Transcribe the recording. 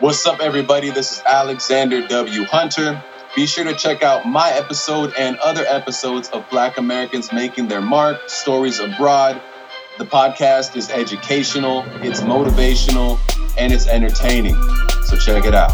What's up, everybody? This is Alexander W. Hunter. Be sure to check out my episode and other episodes of Black Americans Making Their Mark, Stories Abroad. The podcast is educational, it's motivational, and it's entertaining. So check it out.